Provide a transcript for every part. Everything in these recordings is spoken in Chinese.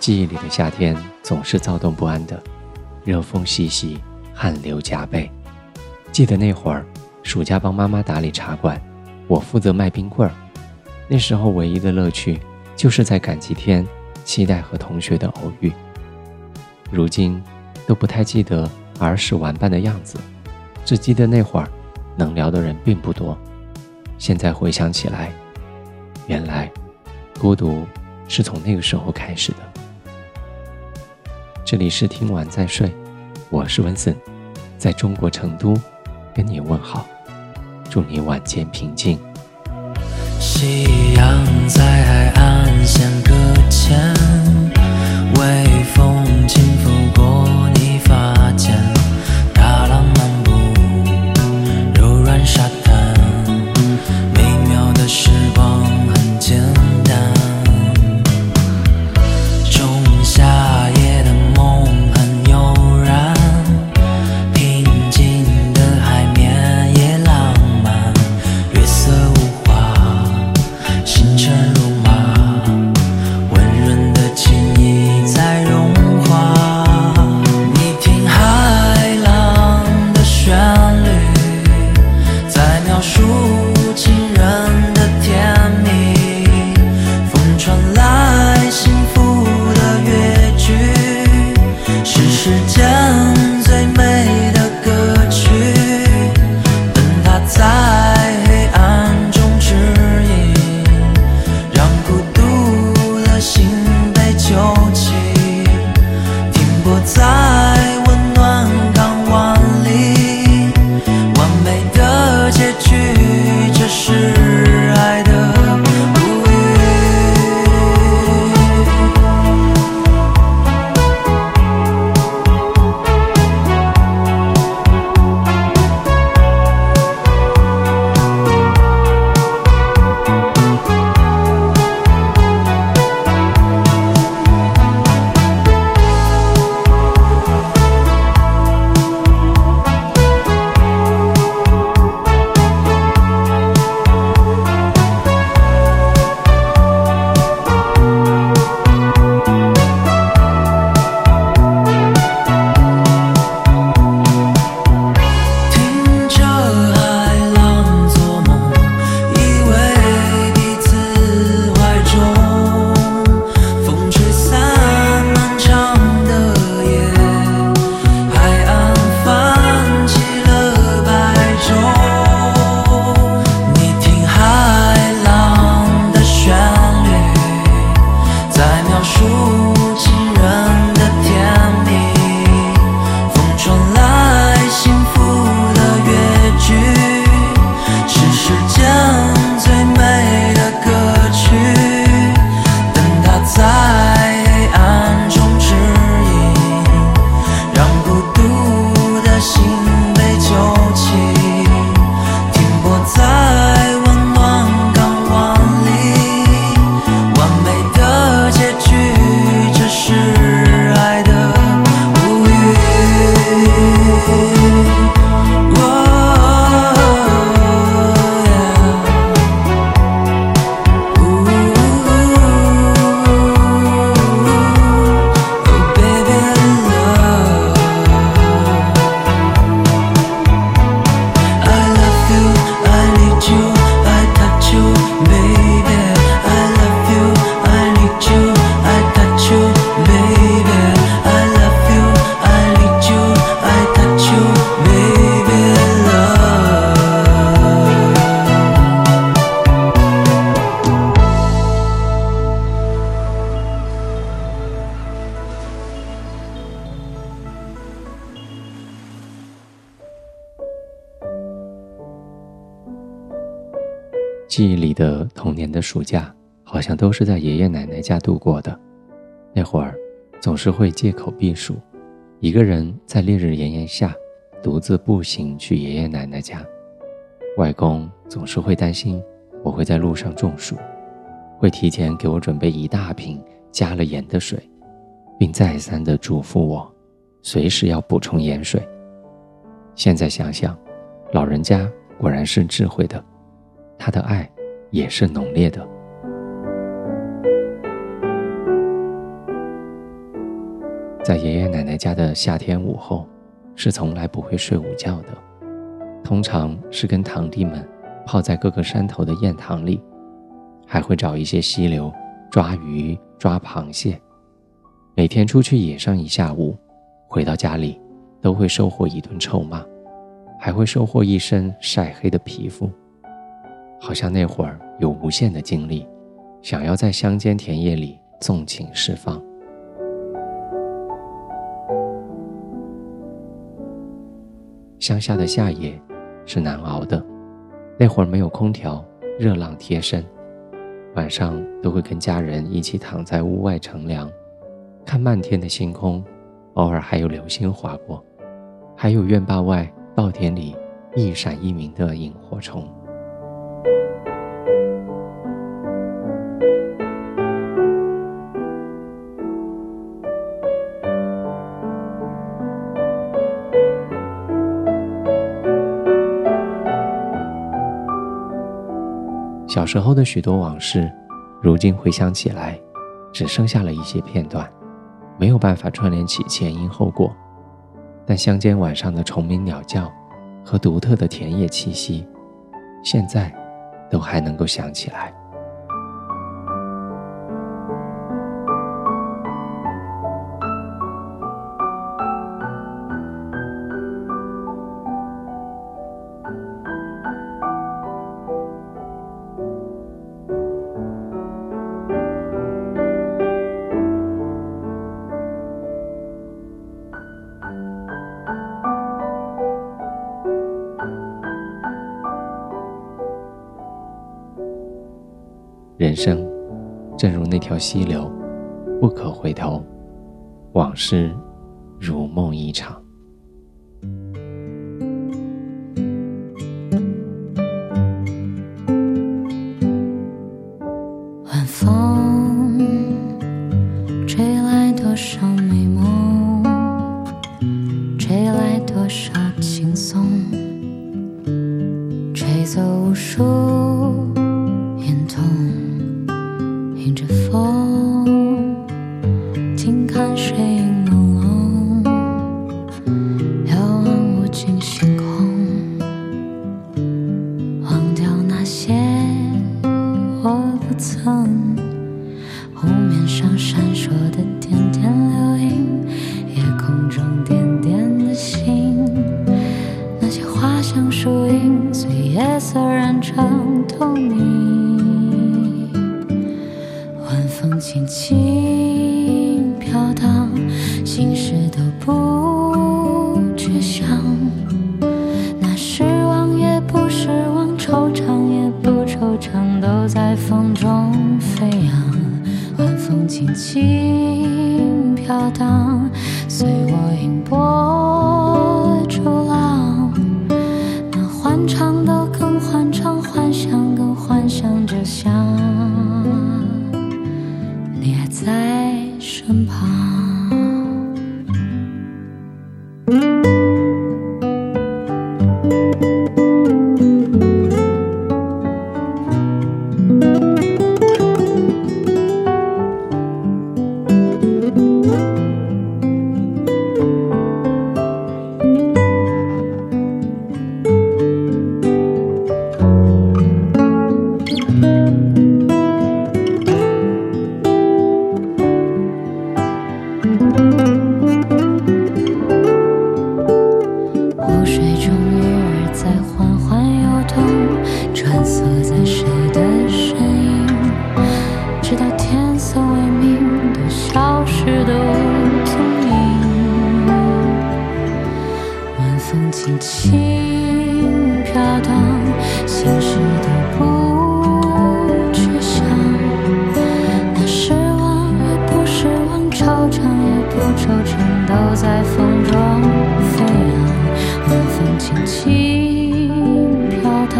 记忆里的夏天总是躁动不安的，热风习习，汗流浃背。记得那会儿，暑假帮妈妈打理茶馆，我负责卖冰棍儿。那时候唯一的乐趣，就是在赶集天，期待和同学的偶遇。如今，都不太记得儿时玩伴的样子，只记得那会儿，能聊的人并不多。现在回想起来，原来，孤独是从那个时候开始的。这里是听完再睡，我是温森，在中国成都跟你问好，祝你晚间平静。夕阳在海岸线搁浅，微风轻拂过你记忆里的童年的暑假，好像都是在爷爷奶奶家度过的。那会儿，总是会借口避暑，一个人在烈日炎炎下，独自步行去爷爷奶奶家。外公总是会担心我会在路上中暑，会提前给我准备一大瓶加了盐的水，并再三的嘱咐我，随时要补充盐水。现在想想，老人家果然是智慧的。他的爱也是浓烈的。在爷爷奶奶家的夏天午后，是从来不会睡午觉的，通常是跟堂弟们泡在各个山头的堰塘里，还会找一些溪流抓鱼、抓螃蟹。每天出去野上一下午，回到家里都会收获一顿臭骂，还会收获一身晒黑的皮肤。好像那会儿有无限的精力，想要在乡间田野里纵情释放。乡下的夏夜是难熬的，那会儿没有空调，热浪贴身，晚上都会跟家人一起躺在屋外乘凉。看漫天的星空，偶尔还有流星划过，还有院坝外稻田里一闪一鸣的萤火虫。小时候的许多往事，如今回想起来，只剩下了一些片段。没有办法串联起前因后果，但乡间晚上的虫鸣鸟叫和独特的田野气息，现在都还能够想起来。人生，正如那条溪流，不可回头；往事，如梦一场。轻飘荡，心事都不去想。那失望也不失望，惆怅也不惆怅，都在风中飞扬。晚风轻轻飘荡，身旁。不惆怅，都在风中飞扬。晚风轻轻飘荡，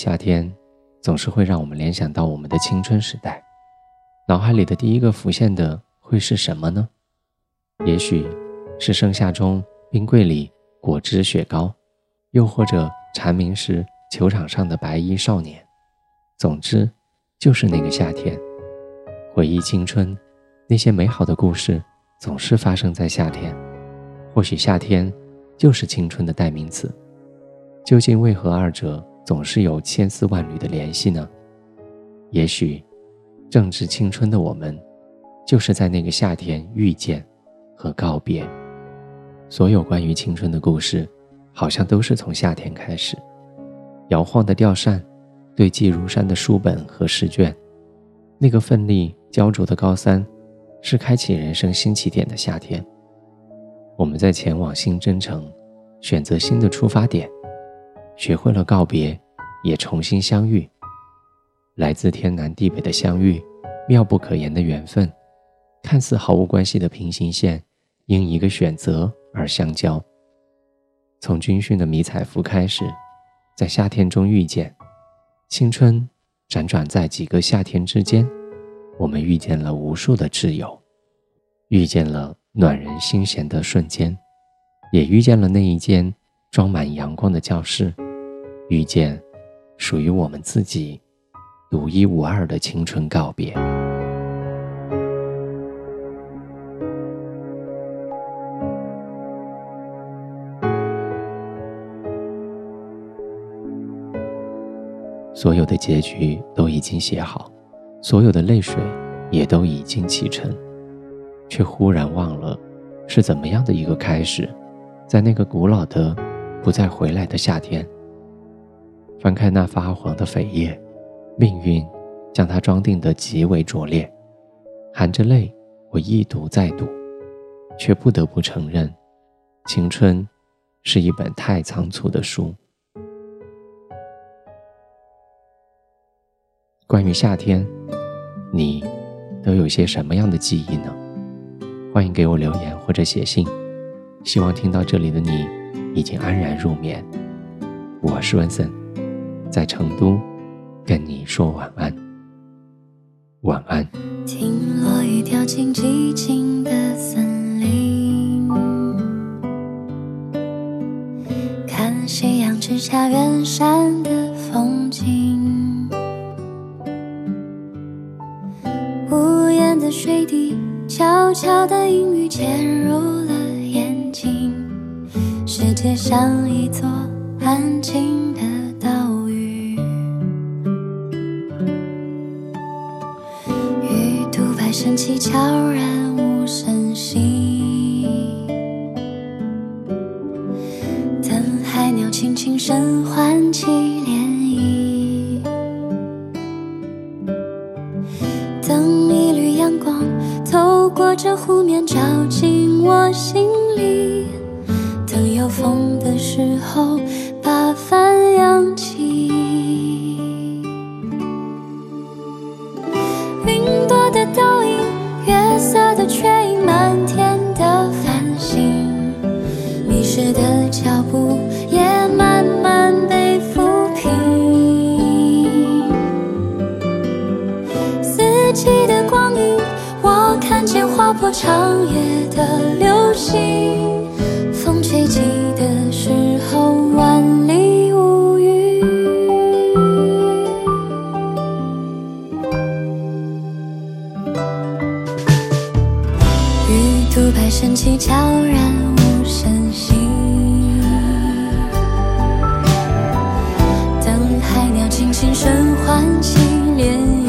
夏天，总是会让我们联想到我们的青春时代。脑海里的第一个浮现的会是什么呢？也许是盛夏中冰柜里果汁雪糕，又或者蝉鸣时球场上的白衣少年。总之，就是那个夏天。回忆青春，那些美好的故事总是发生在夏天。或许夏天就是青春的代名词。究竟为何二者总是有千丝万缕的联系呢？也许，正值青春的我们，就是在那个夏天遇见和告别。所有关于青春的故事，好像都是从夏天开始。摇晃的吊扇，堆积如山的书本和试卷，那个奋力焦灼的高三，是开启人生新起点的夏天。我们在前往新征程，选择新的出发点。学会了告别，也重新相遇。来自天南地北的相遇，妙不可言的缘分，看似毫无关系的平行线，因一个选择而相交。从军训的迷彩服开始，在夏天中遇见，青春辗转在几个夏天之间，我们遇见了无数的挚友，遇见了暖人心弦的瞬间，也遇见了那一间装满阳光的教室。遇见属于我们自己独一无二的青春告别。所有的结局都已经写好，所有的泪水也都已经启程，却忽然忘了是怎么样的一个开始，在那个古老的、不再回来的夏天。翻开那发黄的扉页，命运将它装订得极为拙劣。含着泪，我一读再读，却不得不承认，青春是一本太仓促的书。关于夏天，你都有些什么样的记忆呢？欢迎给我留言或者写信。希望听到这里的你已经安然入眠。我是文森。在成都，跟你说晚安。晚安。听落雨掉进寂静的森林，看夕阳之下远山升起，悄然无声息。等海鸟轻轻声唤起涟漪。等一缕阳光透过这湖面照进我心却映满天的繁星，迷失的脚步也慢慢被抚平。四季的光影，我看见划破长夜的流星。独白升起，悄然无声息。等海鸟轻轻声唤起涟漪。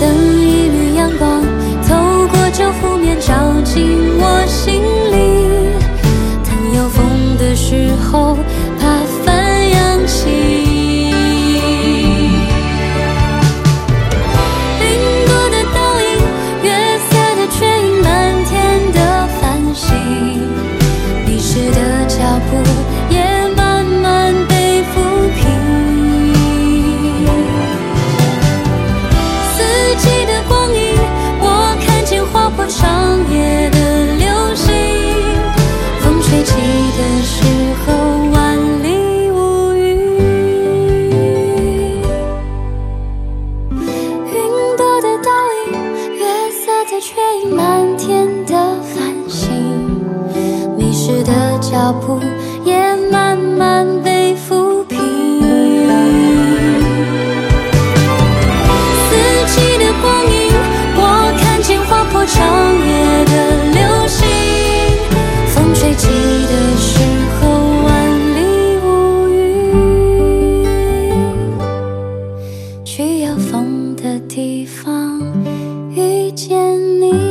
等一缕阳光透过这湖面照进我脚步也慢慢被抚平四季的光影我看见划破长夜的流星风吹起的时候万里无云去有风的地方遇见你